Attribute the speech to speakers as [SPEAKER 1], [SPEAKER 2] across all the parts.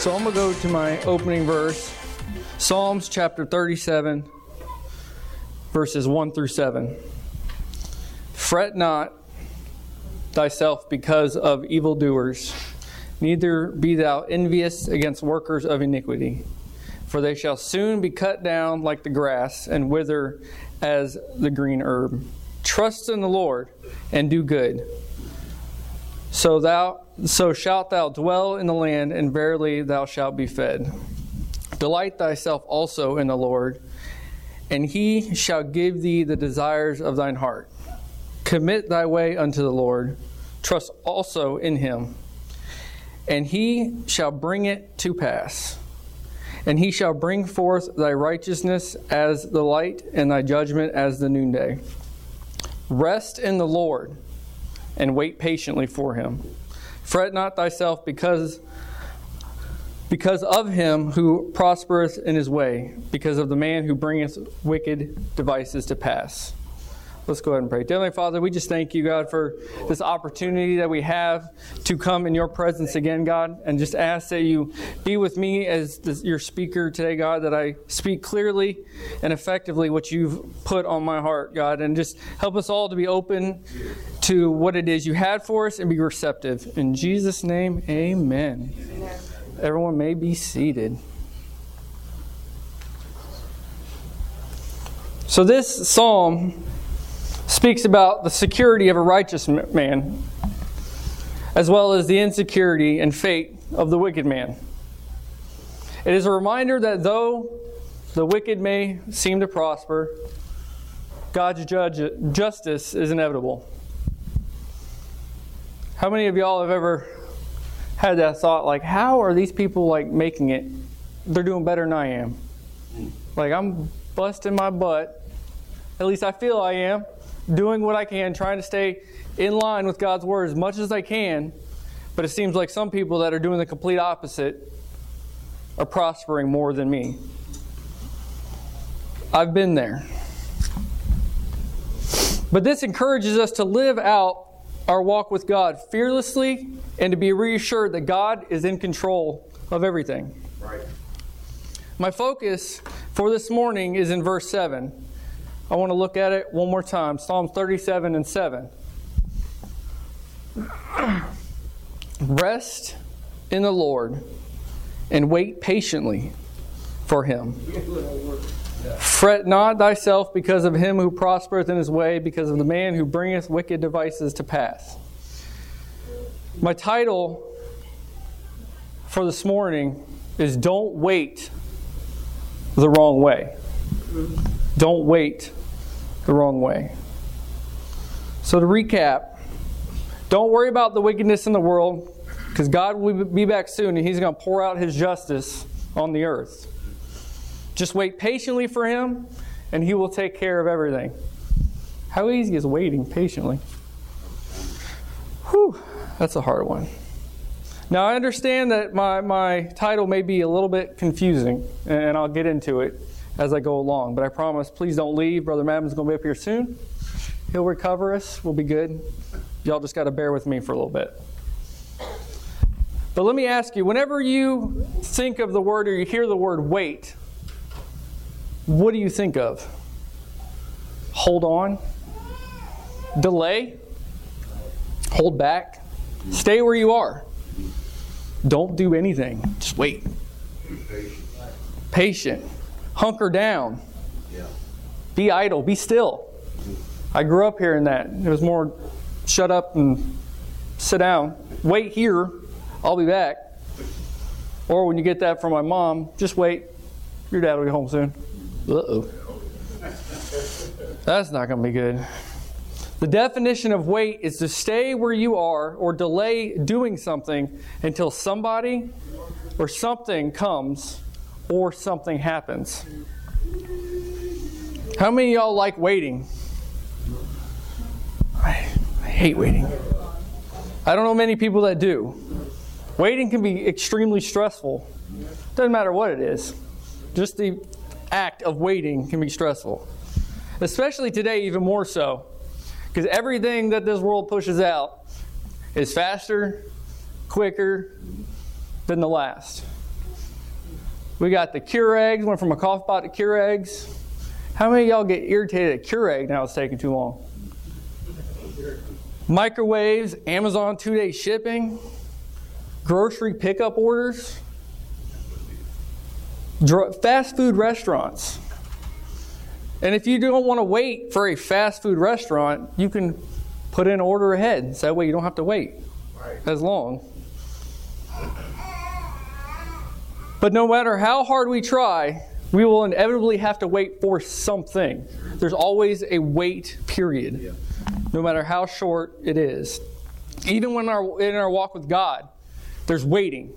[SPEAKER 1] So I'm going to go to my opening verse Psalms chapter 37, verses 1 through 7. Fret not thyself because of evildoers, neither be thou envious against workers of iniquity, for they shall soon be cut down like the grass and wither as the green herb. Trust in the Lord and do good. So thou so shalt thou dwell in the land, and verily thou shalt be fed. Delight thyself also in the Lord, and he shall give thee the desires of thine heart. Commit thy way unto the Lord, trust also in him, and he shall bring it to pass. And he shall bring forth thy righteousness as the light, and thy judgment as the noonday. Rest in the Lord, and wait patiently for him. Fret not thyself because because of him who prospereth in his way, because of the man who bringeth wicked devices to pass. Let's go ahead and pray. Heavenly Father, we just thank you, God, for this opportunity that we have to come in your presence again, God, and just ask that you be with me as the, your speaker today, God, that I speak clearly and effectively what you've put on my heart, God, and just help us all to be open to what it is you had for us and be receptive. In Jesus' name, amen. amen. Everyone may be seated. So, this psalm speaks about the security of a righteous man, as well as the insecurity and fate of the wicked man. It is a reminder that though the wicked may seem to prosper, God's judge, justice is inevitable. How many of y'all have ever had that thought like, how are these people like making it? They're doing better than I am. Like I'm busting my butt. At least I feel I am doing what I can, trying to stay in line with God's word as much as I can. But it seems like some people that are doing the complete opposite are prospering more than me. I've been there. But this encourages us to live out our walk with God fearlessly and to be reassured that God is in control of everything. Right. My focus for this morning is in verse 7. I want to look at it one more time Psalm 37 and 7. Rest in the Lord and wait patiently for him. Fret not thyself because of him who prospereth in his way, because of the man who bringeth wicked devices to pass. My title for this morning is Don't Wait the Wrong Way. Don't wait the wrong way. So, to recap, don't worry about the wickedness in the world because God will be back soon and He's going to pour out His justice on the earth. Just wait patiently for Him and He will take care of everything. How easy is waiting patiently? Whew, that's a hard one. Now, I understand that my, my title may be a little bit confusing, and I'll get into it as I go along. But I promise, please don't leave. Brother Madden's going to be up here soon. He'll recover us. We'll be good. Y'all just got to bear with me for a little bit. But let me ask you whenever you think of the word or you hear the word wait, what do you think of? Hold on? Delay? Hold back? Stay where you are. Don't do anything. Just wait. Patient hunker down. Yeah. Be idle. Be still. I grew up hearing that. It was more shut up and sit down. Wait here. I'll be back. Or when you get that from my mom, just wait. Your dad will be home soon. Uh oh. That's not going to be good. The definition of wait is to stay where you are or delay doing something until somebody or something comes or something happens. How many y'all like waiting? I, I hate waiting. I don't know many people that do. Waiting can be extremely stressful. Doesn't matter what it is. Just the act of waiting can be stressful. Especially today, even more so. Because everything that this world pushes out is faster, quicker than the last. We got the Keurigs, went from a cough pot to Keurigs. How many of y'all get irritated at Keurig now it's taking too long? Microwaves, Amazon two day shipping, grocery pickup orders, fast food restaurants. And if you don't want to wait for a fast food restaurant, you can put in an order ahead. So that way you don't have to wait as long. But no matter how hard we try, we will inevitably have to wait for something. There's always a wait period, no matter how short it is. Even when our, in our walk with God, there's waiting.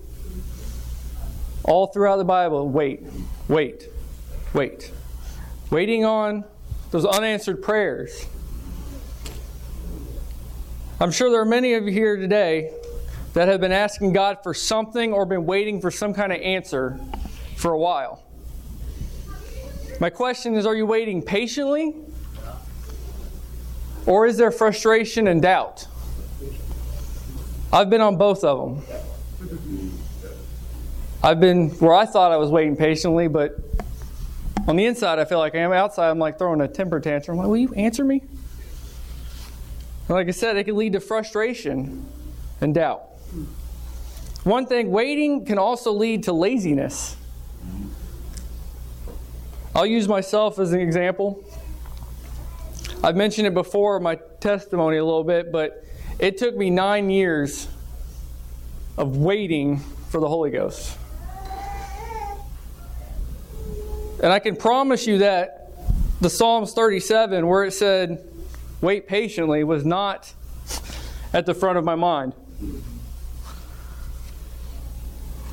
[SPEAKER 1] All throughout the Bible, wait, wait, wait. Waiting on those unanswered prayers. I'm sure there are many of you here today that have been asking God for something or been waiting for some kind of answer for a while. My question is are you waiting patiently? Or is there frustration and doubt? I've been on both of them. I've been where I thought I was waiting patiently, but on the inside, I feel like I am. Outside, I'm like throwing a temper tantrum. Like, will you answer me? like I said, it can lead to frustration and doubt. One thing, waiting can also lead to laziness. I'll use myself as an example. I've mentioned it before my testimony a little bit, but it took me nine years of waiting for the Holy Ghost. And I can promise you that the Psalms 37, where it said, wait patiently, was not at the front of my mind.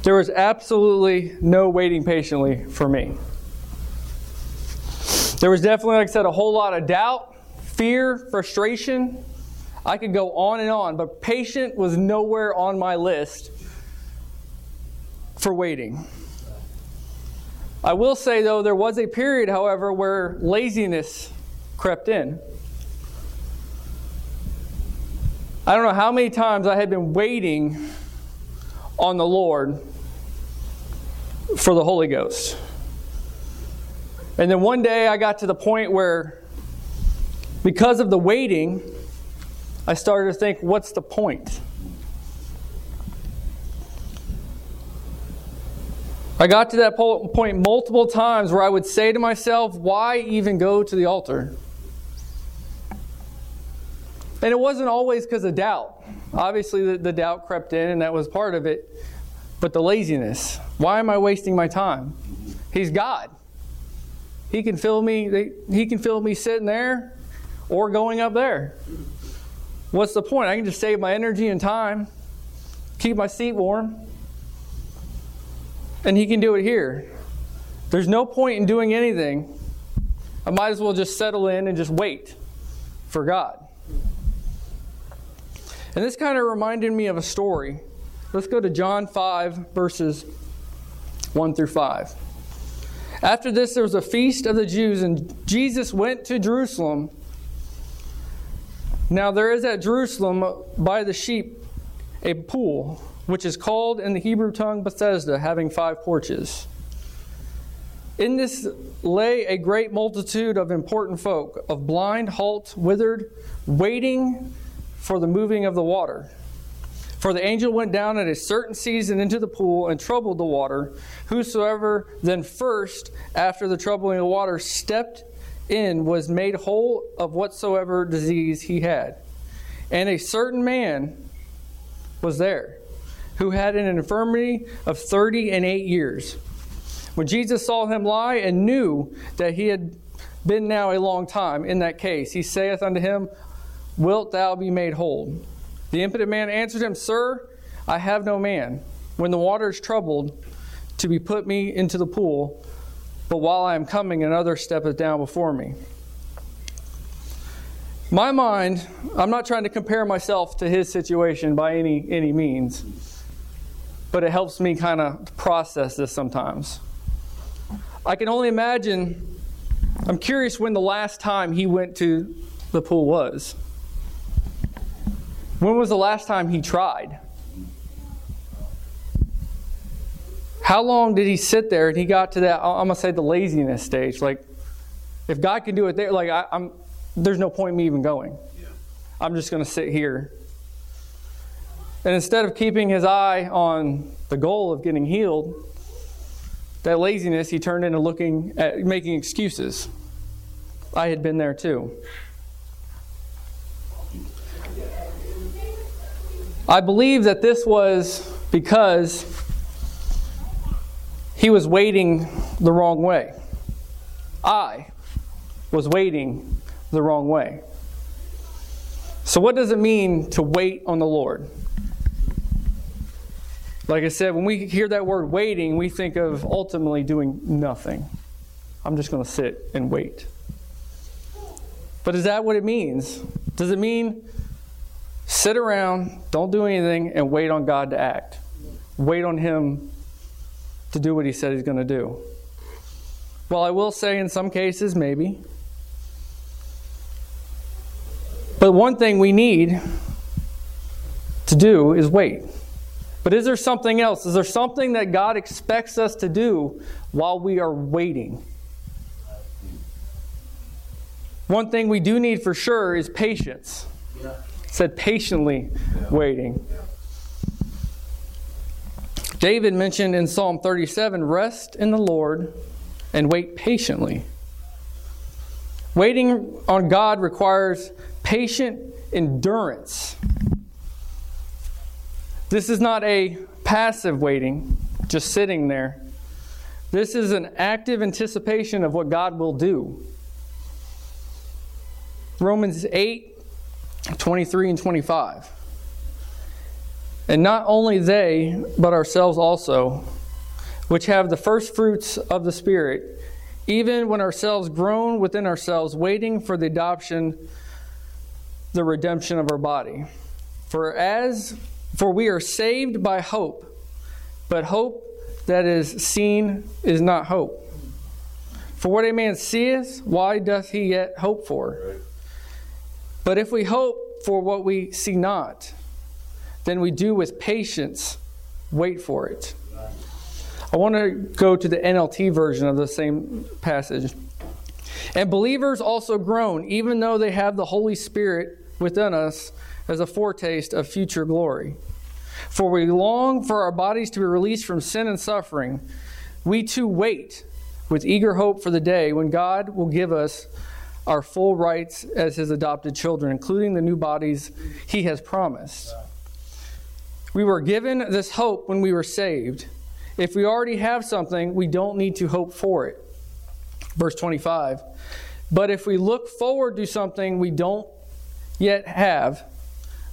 [SPEAKER 1] There was absolutely no waiting patiently for me. There was definitely, like I said, a whole lot of doubt, fear, frustration. I could go on and on, but patient was nowhere on my list for waiting. I will say, though, there was a period, however, where laziness crept in. I don't know how many times I had been waiting on the Lord for the Holy Ghost. And then one day I got to the point where, because of the waiting, I started to think, what's the point? I got to that point multiple times where I would say to myself, why even go to the altar? And it wasn't always because of doubt. Obviously, the, the, doubt crept in, and that was part of it. But the laziness. Why am I wasting my time? He's God. He can fill me. He can fill me sitting there, or going up there. What's the point? I can just save my energy and time, keep my seat warm, and He can do it here. There's no point in doing anything. I might as well just settle in and just wait for God. And this kind of reminded me of a story. Let's go to John 5, verses 1 through 5. After this, there was a feast of the Jews, and Jesus went to Jerusalem. Now, there is at Jerusalem by the sheep a pool, which is called in the Hebrew tongue Bethesda, having five porches. In this lay a great multitude of important folk, of blind, halt, withered, waiting for the moving of the water. For the angel went down at a certain season into the pool and troubled the water. Whosoever then first, after the troubling of water, stepped in was made whole of whatsoever disease he had. And a certain man was there who had an infirmity of thirty and eight years. When Jesus saw him lie and knew that he had been now a long time in that case, he saith unto him, wilt thou be made whole? The impotent man answered him, Sir, I have no man. When the water is troubled, to be put me into the pool, but while I am coming, another steppeth down before me. My mind, I'm not trying to compare myself to his situation by any, any means, but it helps me kind of process this sometimes. I can only imagine, I'm curious when the last time he went to the pool was. When was the last time he tried? How long did he sit there and he got to that, I'm going to say the laziness stage? Like, if God can do it there, like, I, am there's no point in me even going. Yeah. I'm just going to sit here. And instead of keeping his eye on the goal of getting healed, that laziness, he turned into looking at making excuses. I had been there too. I believe that this was because he was waiting the wrong way. I was waiting the wrong way. So, what does it mean to wait on the Lord? Like I said, when we hear that word waiting, we think of ultimately doing nothing. I'm just going to sit and wait. But is that what it means? Does it mean sit around, don't do anything, and wait on God to act? Wait on Him to do what He said He's going to do? Well, I will say in some cases, maybe. But one thing we need to do is wait. But is there something else? Is there something that God expects us to do while we are waiting? One thing we do need for sure is patience. Said patiently waiting. David mentioned in Psalm 37 rest in the Lord and wait patiently. Waiting on God requires patient endurance. This is not a passive waiting, just sitting there. This is an active anticipation of what God will do. Romans 8 23 and 25. And not only they, but ourselves also, which have the first fruits of the Spirit, even when ourselves groan within ourselves, waiting for the adoption the redemption of our body. For as for we are saved by hope, but hope that is seen is not hope. For what a man seeth, why doth he yet hope for? But if we hope for what we see not, then we do with patience wait for it. I want to go to the NLT version of the same passage. And believers also groan, even though they have the Holy Spirit within us as a foretaste of future glory. For we long for our bodies to be released from sin and suffering. We too wait with eager hope for the day when God will give us our full rights as his adopted children, including the new bodies he has promised. We were given this hope when we were saved. If we already have something, we don't need to hope for it. Verse 25. But if we look forward to something we don't yet have,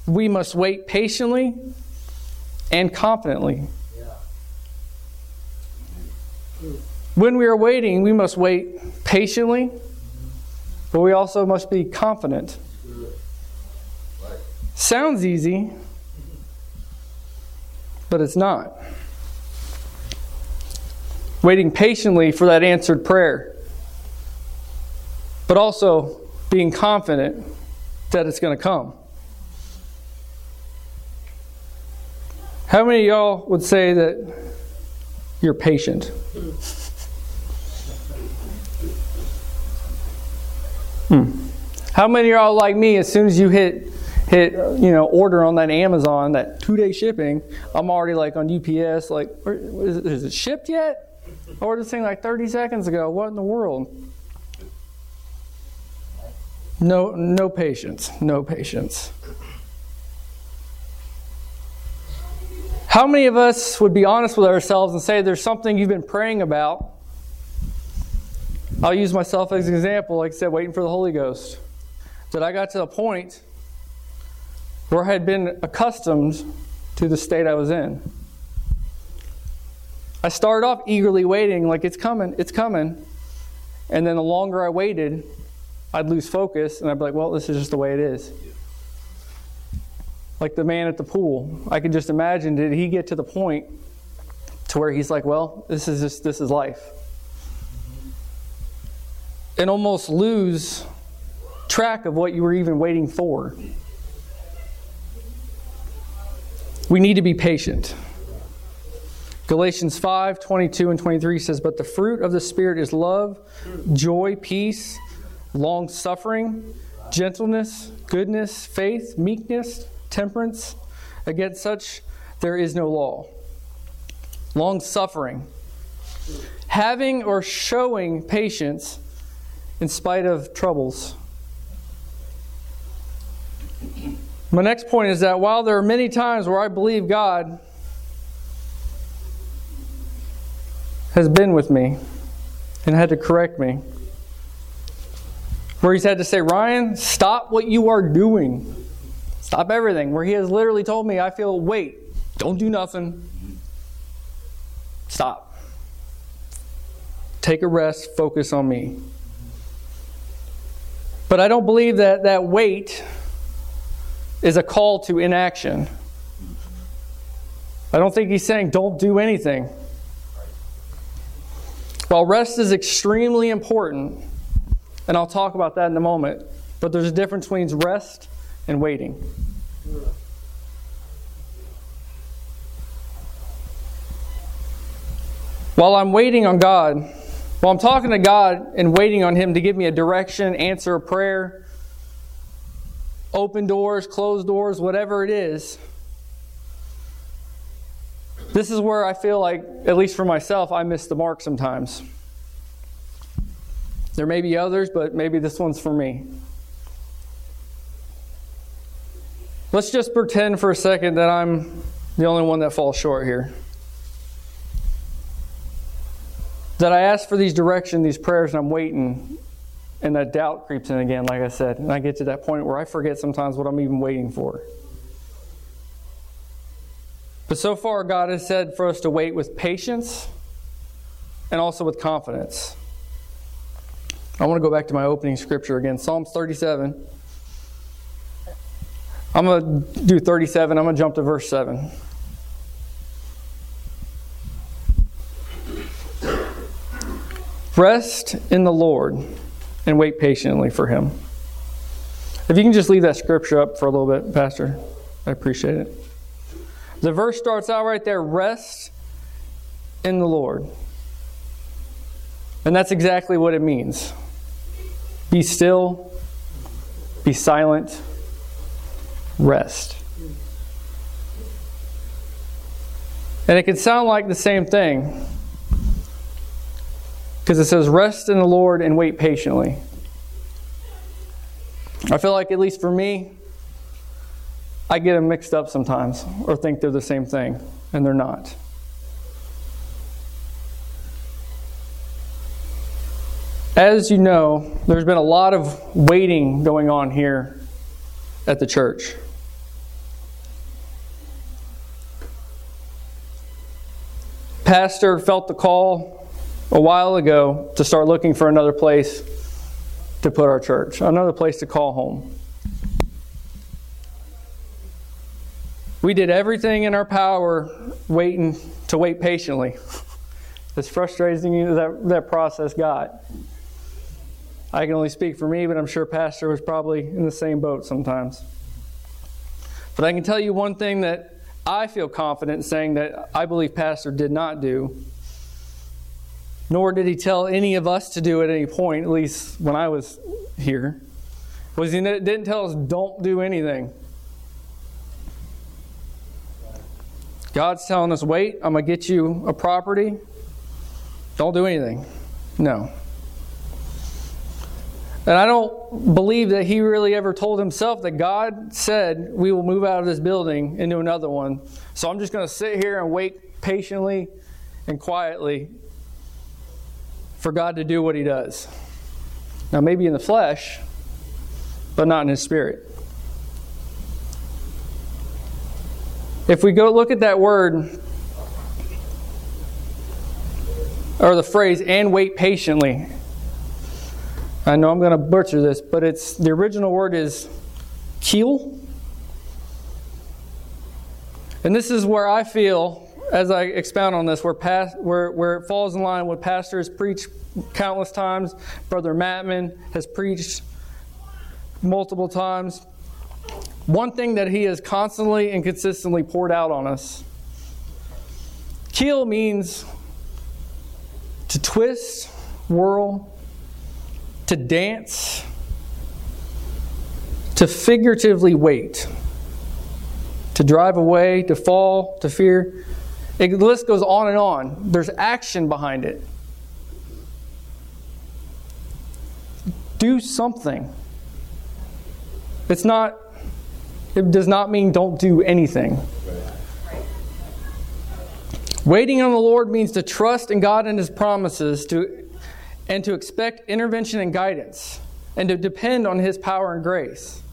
[SPEAKER 1] we must wait patiently and confidently. When we are waiting, we must wait patiently, but we also must be confident. Sounds easy, but it's not. Waiting patiently for that answered prayer, but also being confident that it's going to come. How many of y'all would say that you're patient? Hmm. How many of y'all like me? As soon as you hit hit you know order on that Amazon, that two day shipping, I'm already like on UPS. Like, is it, is it shipped yet? I ordered this thing like 30 seconds ago. What in the world? No, no patience. No patience. How many of us would be honest with ourselves and say there's something you've been praying about? I'll use myself as an example, like I said, waiting for the Holy Ghost. That I got to the point where I had been accustomed to the state I was in. I started off eagerly waiting, like it's coming, it's coming. And then the longer I waited, I'd lose focus and I'd be like, well, this is just the way it is. Like the man at the pool. I could just imagine, did he get to the point to where he's like, well, this is just, this is life. And almost lose track of what you were even waiting for. We need to be patient. Galatians 5 22 and 23 says, But the fruit of the Spirit is love, joy, peace, long suffering, gentleness, goodness, faith, meekness, temperance. Against such there is no law. Long suffering. Having or showing patience in spite of troubles. My next point is that while there are many times where I believe God has been with me and had to correct me, where He's had to say, Ryan, stop what you are doing, stop everything, where He has literally told me, I feel, wait, don't do nothing, stop. Take a rest, focus on me. But I don't believe that that wait is a call to inaction. I don't think he's saying don't do anything. While rest is extremely important, and I'll talk about that in a moment, but there's a difference between rest and waiting. While I'm waiting on God, while I'm talking to God and waiting on Him to give me a direction, answer a prayer, open doors, close doors, whatever it is. This is where I feel like, at least for myself, I miss the mark sometimes. There may be others, but maybe this one's for me. Let's just pretend for a second that I'm the only one that falls short here. That I ask for these directions, these prayers, and I'm waiting, and that doubt creeps in again, like I said. And I get to that point where I forget sometimes what I'm even waiting for. But so far, God has said for us to wait with patience and also with confidence. I want to go back to my opening scripture again Psalms 37. I'm going to do 37. I'm going to jump to verse 7. Rest in the Lord and wait patiently for him. If you can just leave that scripture up for a little bit, Pastor, I appreciate it. The verse starts out right there rest in the Lord. And that's exactly what it means be still, be silent, rest. And it can sound like the same thing because it says, Rest in the Lord and wait patiently. I feel like, at least for me, I get them mixed up sometimes or think they're the same thing, and they're not. As you know, there's been a lot of waiting going on here at the church. Pastor felt the call a while ago to start looking for another place to put our church, another place to call home. We did everything in our power waiting to wait patiently. as frustrating as that, that process got. I can only speak for me, but I'm sure Pastor was probably in the same boat sometimes. But I can tell you one thing that I feel confident saying that I believe Pastor did not do nor did he tell any of us to do at any point, at least when I was here, was he didn't tell us don't do anything. God's telling us, wait, I'm going to get you a property. Don't do anything. No. And I don't believe that he really ever told himself that God said, we will move out of this building into another one. So I'm just going to sit here and wait patiently and quietly for God to do what He does. Now, maybe in the flesh, but not in His spirit. If we go look at that word, or the phrase, and wait patiently. I know I'm going to butcher this, but it's the original word is keel. And this is where I feel, as I expound on this, where, past, where, where it falls in line with pastors preach countless times. Brother Mattman has preached multiple times. One thing that he has constantly and consistently poured out on us. Keel means to twist, whirl, to dance, to figuratively wait, to drive away, to fall, to fear. It, the list goes on and on. There's action behind it. Do something. It's not, it does not mean don't do anything. Waiting on the Lord means to trust in God and His promises to, and to expect intervention and guidance and to depend on His power and grace.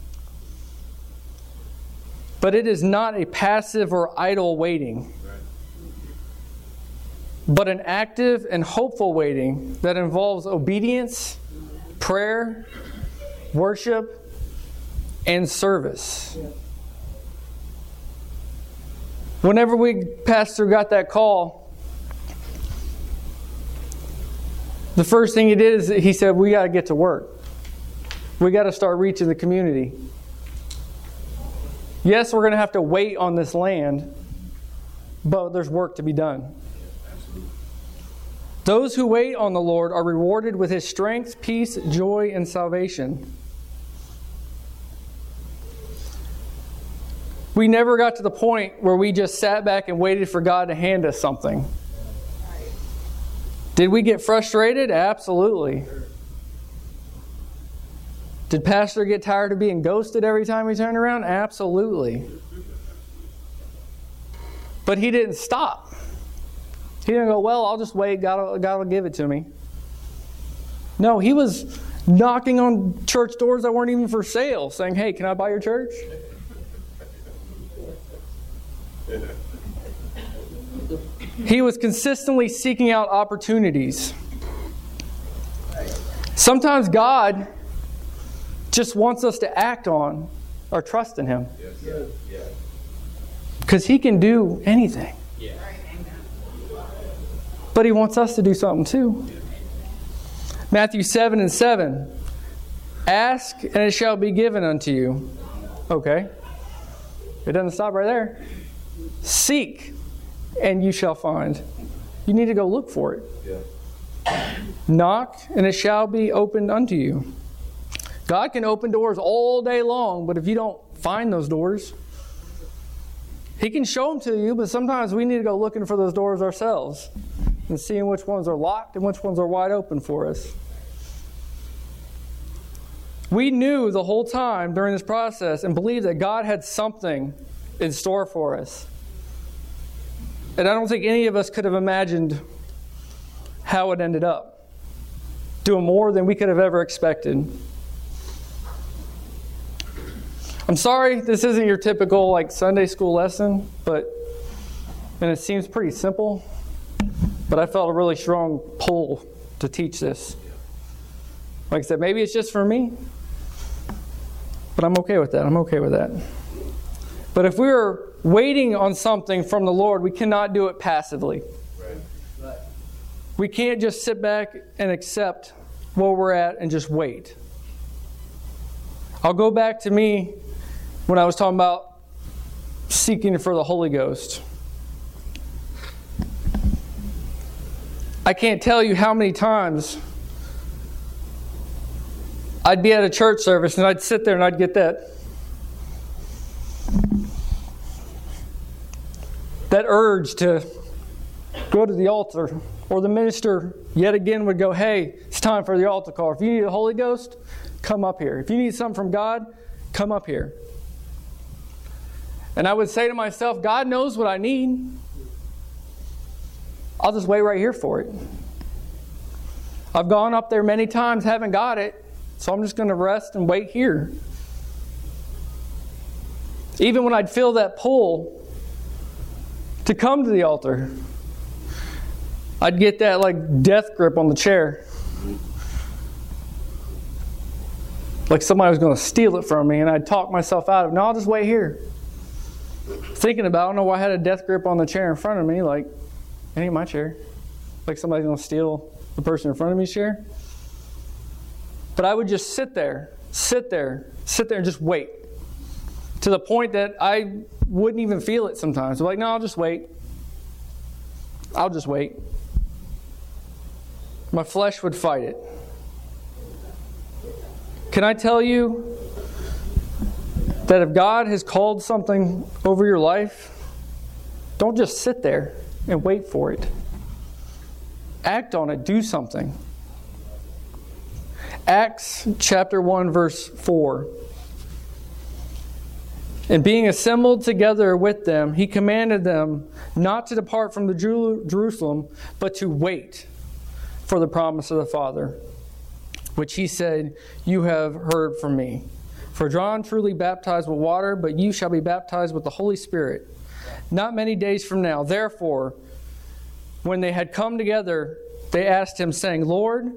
[SPEAKER 1] But it is not a passive or idle waiting, but an active and hopeful waiting that involves obedience, prayer, worship, and service. Whenever we pastor got that call, the first thing he did is he said, "We got to get to work. We got to start reaching the community." Yes, we're going to have to wait on this land, but there's work to be done. Those who wait on the Lord are rewarded with his strength, peace, joy, and salvation. We never got to the point where we just sat back and waited for God to hand us something. Did we get frustrated? Absolutely. Did Pastor get tired of being ghosted every time he turned around? Absolutely. But he didn't stop. He didn't go, Well, I'll just wait. God will, God will give it to me. No, he was knocking on church doors that weren't even for sale, saying, Hey, can I buy your church? He was consistently seeking out opportunities. Sometimes God just wants us to act on or trust in Him. Because He can do anything. But He wants us to do something too. Matthew 7 and 7 Ask and it shall be given unto you. Okay. It doesn't stop right there. Seek, and you shall find. You need to go look for it. Yeah. Knock, and it shall be opened unto you. God can open doors all day long, but if you don't find those doors, He can show them to you, but sometimes we need to go looking for those doors ourselves and seeing which ones are locked and which ones are wide open for us. We knew the whole time during this process and believed that God had something in store for us. And I don't think any of us could have imagined how it ended up. Doing more than we could have ever expected. I'm sorry this isn't your typical like Sunday school lesson, but and it seems pretty simple, but I felt a really strong pull to teach this. Like I said, maybe it's just for me, but I'm okay with that. I'm okay with that. But if we are waiting on something from the Lord, we cannot do it passively. We can't just sit back and accept where we're at and just wait. I'll go back to me when I was talking about seeking for the Holy Ghost. I can't tell you how many times I'd be at a church service and I'd sit there and I'd get that that urge to go to the altar, or the minister yet again would go, Hey, it's time for the altar call. If you need the Holy Ghost, come up here. If you need something from God, come up here. And I would say to myself, God knows what I need. I'll just wait right here for it. I've gone up there many times, haven't got it, so I'm just going to rest and wait here. Even when I'd feel that pull, to come to the altar. I'd get that like death grip on the chair. Like somebody was going to steal it from me, and I'd talk myself out of No, I'll just wait here. Thinking about, I don't know why I had a death grip on the chair in front of me. Like, it ain't my chair. Like somebody's to steal the person in front of me's chair. But I would just sit there, sit there, sit there, and just wait to the point that I wouldn't even feel it sometimes. I'm like, no, I'll just wait. I'll just wait. My flesh would fight it. Can I tell you that if God has called something over your life, don't just sit there and wait for it. Act on it, do something. Acts chapter 1, verse 4. And being assembled together with them, he commanded them not to depart from the Jerusalem, but to wait for the promise of the Father, which he said, You have heard from me. For John truly baptized with water, but you shall be baptized with the Holy Spirit not many days from now. Therefore, when they had come together, they asked him, saying, Lord,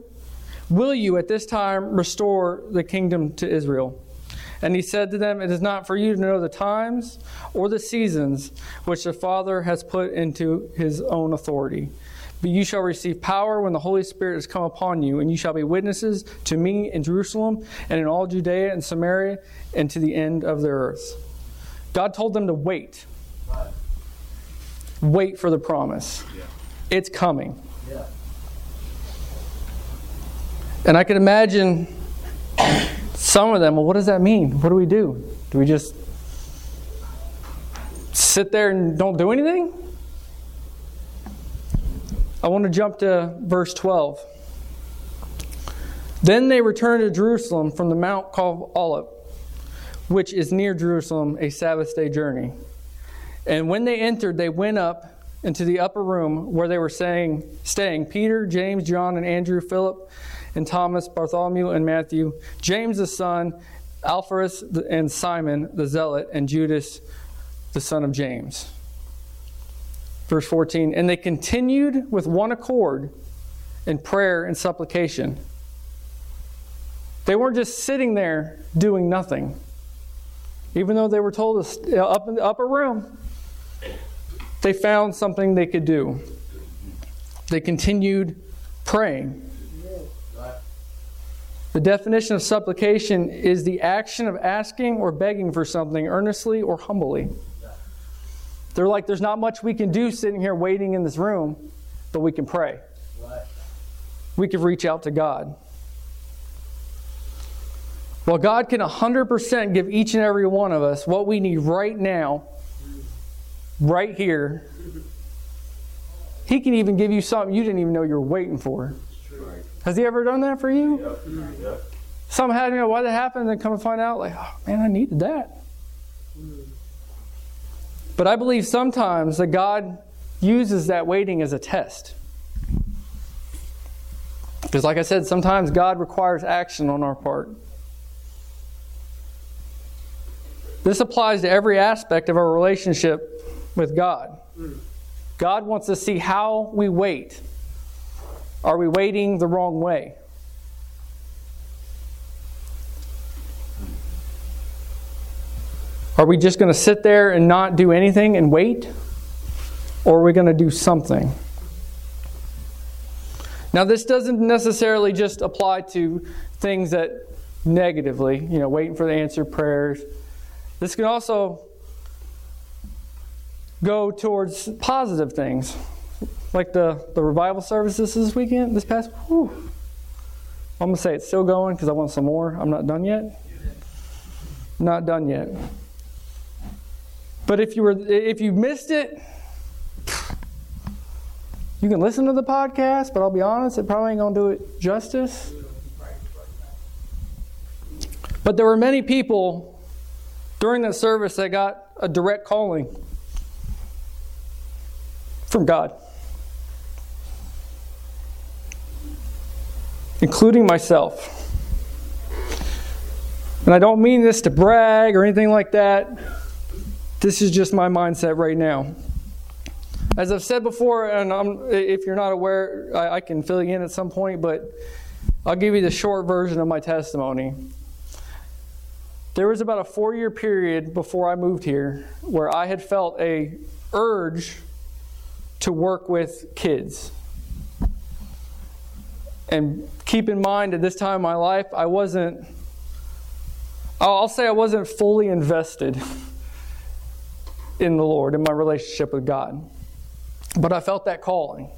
[SPEAKER 1] will you at this time restore the kingdom to Israel? And he said to them, It is not for you to know the times or the seasons which the Father has put into his own authority. But you shall receive power when the Holy Spirit has come upon you, and you shall be witnesses to me in Jerusalem and in all Judea and Samaria and to the end of the earth. God told them to wait. Wait for the promise. Yeah. It's coming. Yeah. And I can imagine some of them, well, what does that mean? What do we do? Do we just sit there and don't do anything? I want to jump to verse 12. Then they returned to Jerusalem from the mount called Olive, which is near Jerusalem, a Sabbath day journey. And when they entered, they went up into the upper room where they were saying, staying Peter, James, John, and Andrew, Philip, and Thomas, Bartholomew, and Matthew, James the son, Alphaeus, and Simon the zealot, and Judas the son of James. Verse 14, and they continued with one accord in prayer and supplication. They weren't just sitting there doing nothing. Even though they were told to uh, up in the upper room, they found something they could do. They continued praying. The definition of supplication is the action of asking or begging for something earnestly or humbly. They're like, there's not much we can do sitting here waiting in this room, but we can pray. We can reach out to God. Well, God can 100% give each and every one of us what we need right now, right here. He can even give you something you didn't even know you were waiting for. Has he ever done that for you? Yep. Yep. Some had, you know, why that happened, and then come and find out, like, oh, man, I needed that. But I believe sometimes that God uses that waiting as a test. Because, like I said, sometimes God requires action on our part. This applies to every aspect of our relationship with God. God wants to see how we wait. Are we waiting the wrong way? Are we just going to sit there and not do anything and wait? Or are we going to do something? Now, this doesn't necessarily just apply to things that negatively, you know, waiting for the answered prayers. This can also go towards positive things like the, the revival services this weekend, this past, whew. I'm to say it's still going because I want some more. I'm not done yet. Not done yet. But if you were if you missed it, you can listen to the podcast, but I'll be honest, it probably ain't gonna do it justice. But there were many people during that service that got a direct calling from God. including myself. And I don't mean this to brag or anything like that. This is just my mindset right now. As I've said before, and I'm, if you're not aware, I, I can fill you in at some point, but I'll give you the short version of my testimony. There was about a four year period before I moved here where I had felt a urge to work with kids. And keep in mind, at this time in my life, I wasn't, I'll say I wasn't fully invested in the Lord, in my relationship with God. But I felt that calling.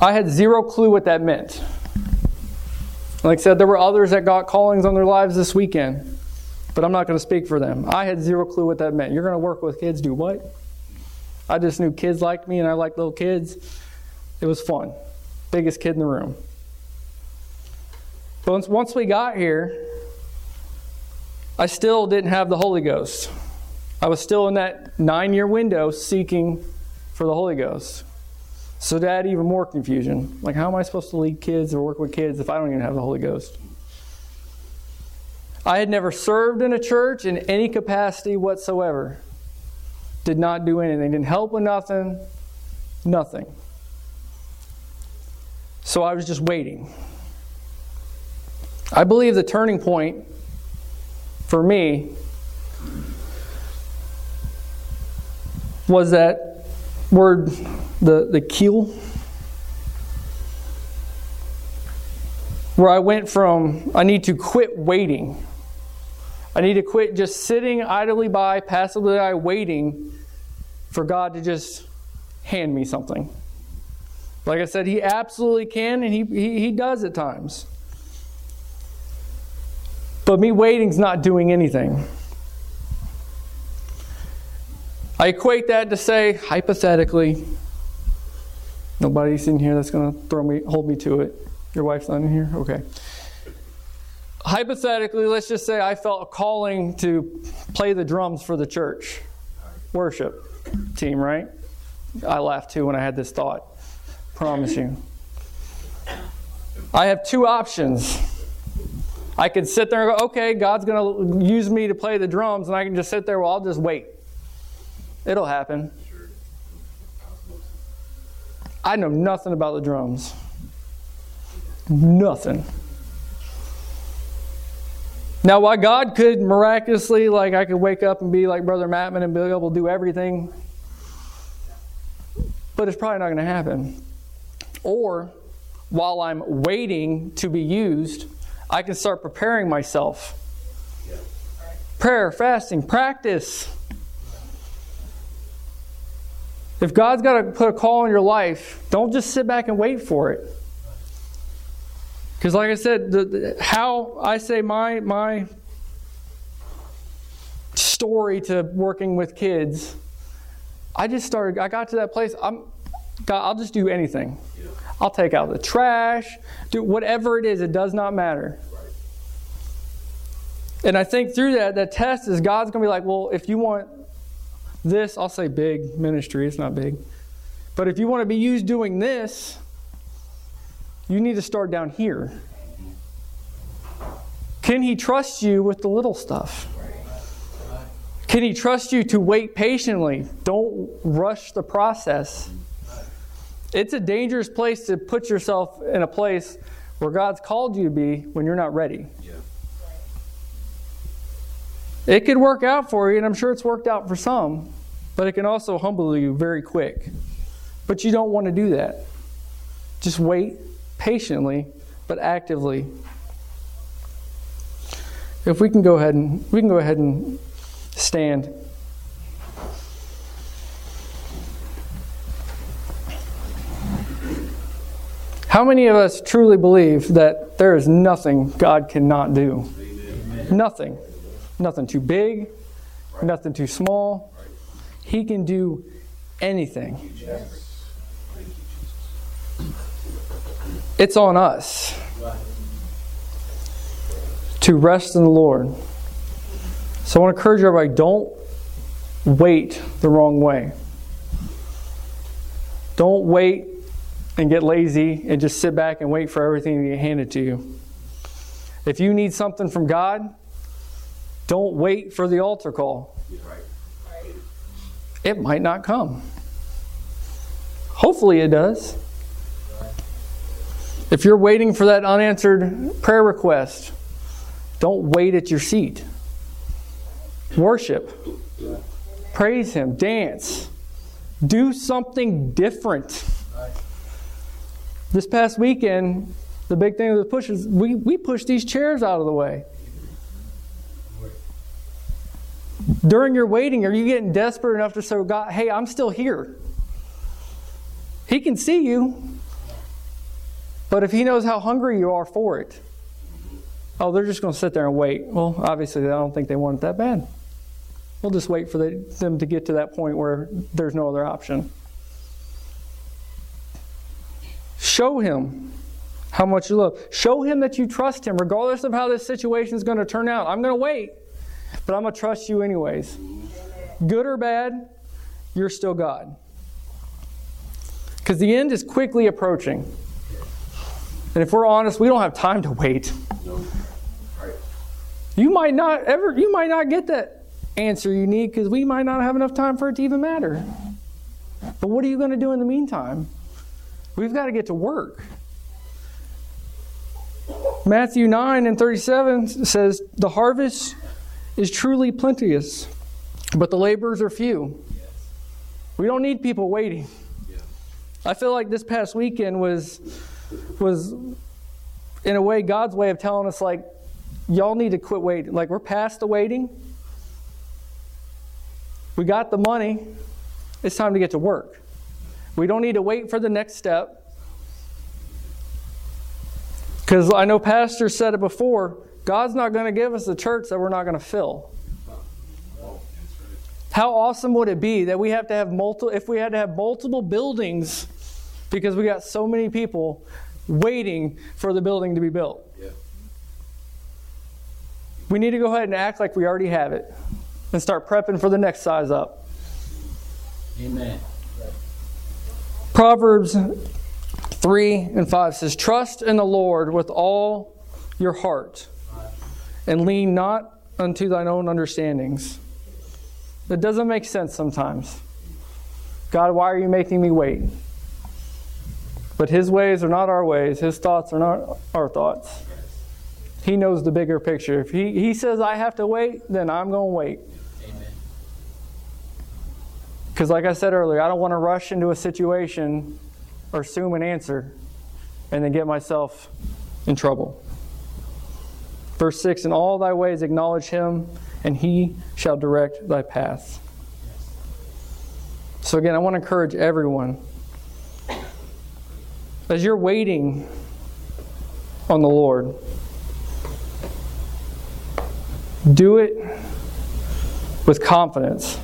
[SPEAKER 1] I had zero clue what that meant. Like I said, there were others that got callings on their lives this weekend, but I'm not going to speak for them. I had zero clue what that meant. You're going to work with kids, do what? I just knew kids liked me and I liked little kids. It was fun. Biggest kid in the room. But once, once we got here, I still didn't have the Holy Ghost. I was still in that nine year window seeking for the Holy Ghost. So that even more confusion. Like, how am I supposed to lead kids or work with kids if I don't even have the Holy Ghost? I had never served in a church in any capacity whatsoever. Did not do anything. Didn't help with nothing. Nothing. So I was just waiting. I believe the turning point for me was that word, the, the keel, where I went from, I need to quit waiting. I need to quit just sitting idly by, passively by, waiting for God to just hand me something. Like I said, He absolutely can, and He, he, he does at times. But me waiting's not doing anything. I equate that to say, hypothetically, nobody's in here that's going to throw me, hold me to it. Your wife's not in here? Okay. Hypothetically, let's just say I felt a calling to play the drums for the church worship team, right? I laughed too when I had this thought. Promise you. I have two options. I could sit there and go, okay, God's going to use me to play the drums, and I can just sit there, well, I'll just wait. It'll happen. I know nothing about the drums. Nothing. Now, while God could miraculously, like I could wake up and be like Brother Mattman and be able to do everything, but it's probably not going to happen. Or, while I'm waiting to be used, I can start preparing myself. Prayer, fasting, practice. If God's got to put a call in your life, don't just sit back and wait for it. Because, like I said, the, the, how I say my my story to working with kids, I just started. I got to that place. I'm, God, I'll just do anything. I'll take out the trash, do whatever it is. It does not matter. And I think through that, that test is God's going to be like, well, if you want this, I'll say big ministry, it's not big. But if you want to be used doing this, you need to start down here. Can He trust you with the little stuff? Can He trust you to wait patiently? Don't rush the process. It's a dangerous place to put yourself in a place where God's called you to be when you're not ready. It could work out for you, and I'm sure it's worked out for some, but it can also humble you very quick. But you don't want to do that. Just wait patiently, but actively. If we can go ahead and we can go ahead and stand. How many of us truly believe that there is nothing God cannot do? Amen. Nothing. Nothing too big, right. nothing too small. Right. He can do anything. It's on us to rest in the Lord. So I want to encourage everybody don't wait the wrong way. Don't wait and get lazy and just sit back and wait for everything to get handed to you. If you need something from God, Don't wait for the altar call. It might not come. Hopefully, it does. If you're waiting for that unanswered prayer request, don't wait at your seat. Worship, praise Him, dance, do something different. This past weekend, the big thing with push we, we push these chairs out of the way. During your waiting, are you getting desperate enough to say, God, hey, I'm still here? He can see you, but if He knows how hungry you are for it, oh, they're just going to sit there and wait. Well, obviously, I don't think they want it that bad. We'll just wait for the, them to get to that point where there's no other option. Show Him how much you love. Show Him that you trust Him, regardless of how this situation is going to turn out. I'm going to wait, but I'm going to trust you anyways. Good or bad, you're still God. Because the end is quickly approaching. And if we're honest, we don't have time to wait. You might not ever you might not get that answer you need because we might not have enough time for it to even matter. But what are you going to do in the meantime? We've got to get to work. Matthew 9 and 37 says, The harvest is truly plenteous, but the laborers are few. We don't need people waiting. I feel like this past weekend was was in a way God's way of telling us like y'all need to quit waiting. Like we're past the waiting. We got the money. It's time to get to work. We don't need to wait for the next step. Because I know Pastor said it before God's not going to give us a church that we're not going to fill. How awesome would it be that we have to have multiple, if we had to have multiple buildings because we got so many people waiting for the building to be built? Yeah. We need to go ahead and act like we already have it and start prepping for the next size up.
[SPEAKER 2] Amen.
[SPEAKER 1] Proverbs 3 and 5 says, Trust in the Lord with all your heart and lean not unto thine own understandings. It doesn't make sense sometimes. God, why are you making me wait? But His ways are not our ways, His thoughts are not our thoughts. He knows the bigger picture. If He, he says I have to wait, then I'm going to wait. Because, like I said earlier, I don't want to rush into a situation or assume an answer and then get myself in trouble. Verse 6 In all thy ways acknowledge him, and he shall direct thy path. So, again, I want to encourage everyone as you're waiting on the Lord, do it with confidence.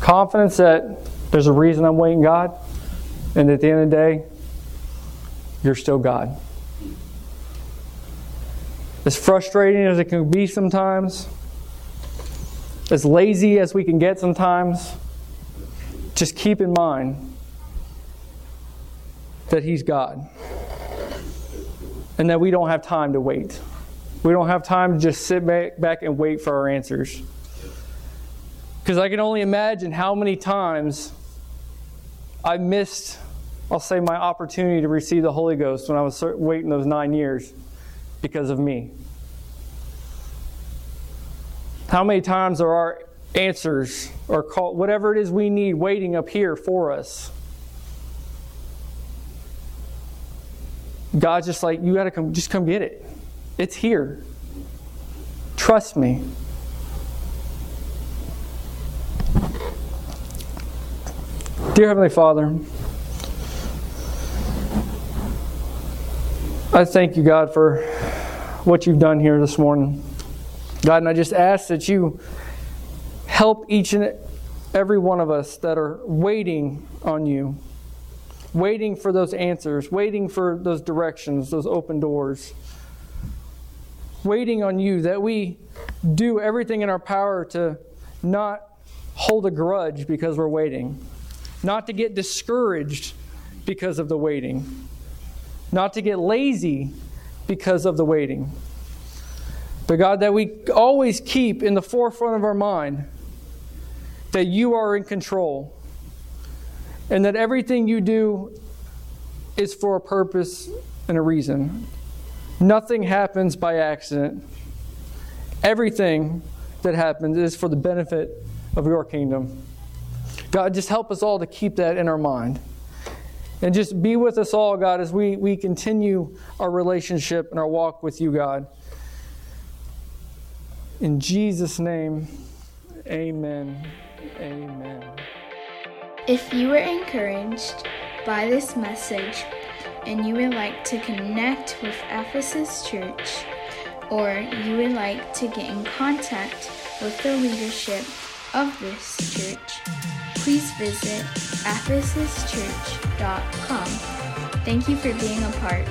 [SPEAKER 1] Confidence that there's a reason I'm waiting, God, and at the end of the day, you're still God. As frustrating as it can be sometimes, as lazy as we can get sometimes, just keep in mind that He's God and that we don't have time to wait. We don't have time to just sit back, back and wait for our answers. Because I can only imagine how many times I missed, I'll say, my opportunity to receive the Holy Ghost when I was waiting those nine years because of me. How many times are our answers or call, whatever it is we need waiting up here for us? God's just like, you got to come, just come get it. It's here. Trust me. Dear Heavenly Father, I thank you, God, for what you've done here this morning. God, and I just ask that you help each and every one of us that are waiting on you waiting for those answers, waiting for those directions, those open doors, waiting on you, that we do everything in our power to not hold a grudge because we're waiting, not to get discouraged because of the waiting, not to get lazy because of the waiting. But God, that we always keep in the forefront of our mind that you are in control and that everything you do is for a purpose and a reason. Nothing happens by accident. Everything that happens is for the benefit of your kingdom. God, just help us all to keep that in our mind. And just be with us all, God, as we, we continue our relationship and our walk with you, God. In Jesus' name, amen. Amen.
[SPEAKER 3] If you were encouraged by this message and you would like to connect with Ephesus Church, or you would like to get in contact with the leadership of this church, please visit ephesuschurch.com. Thank you for being a part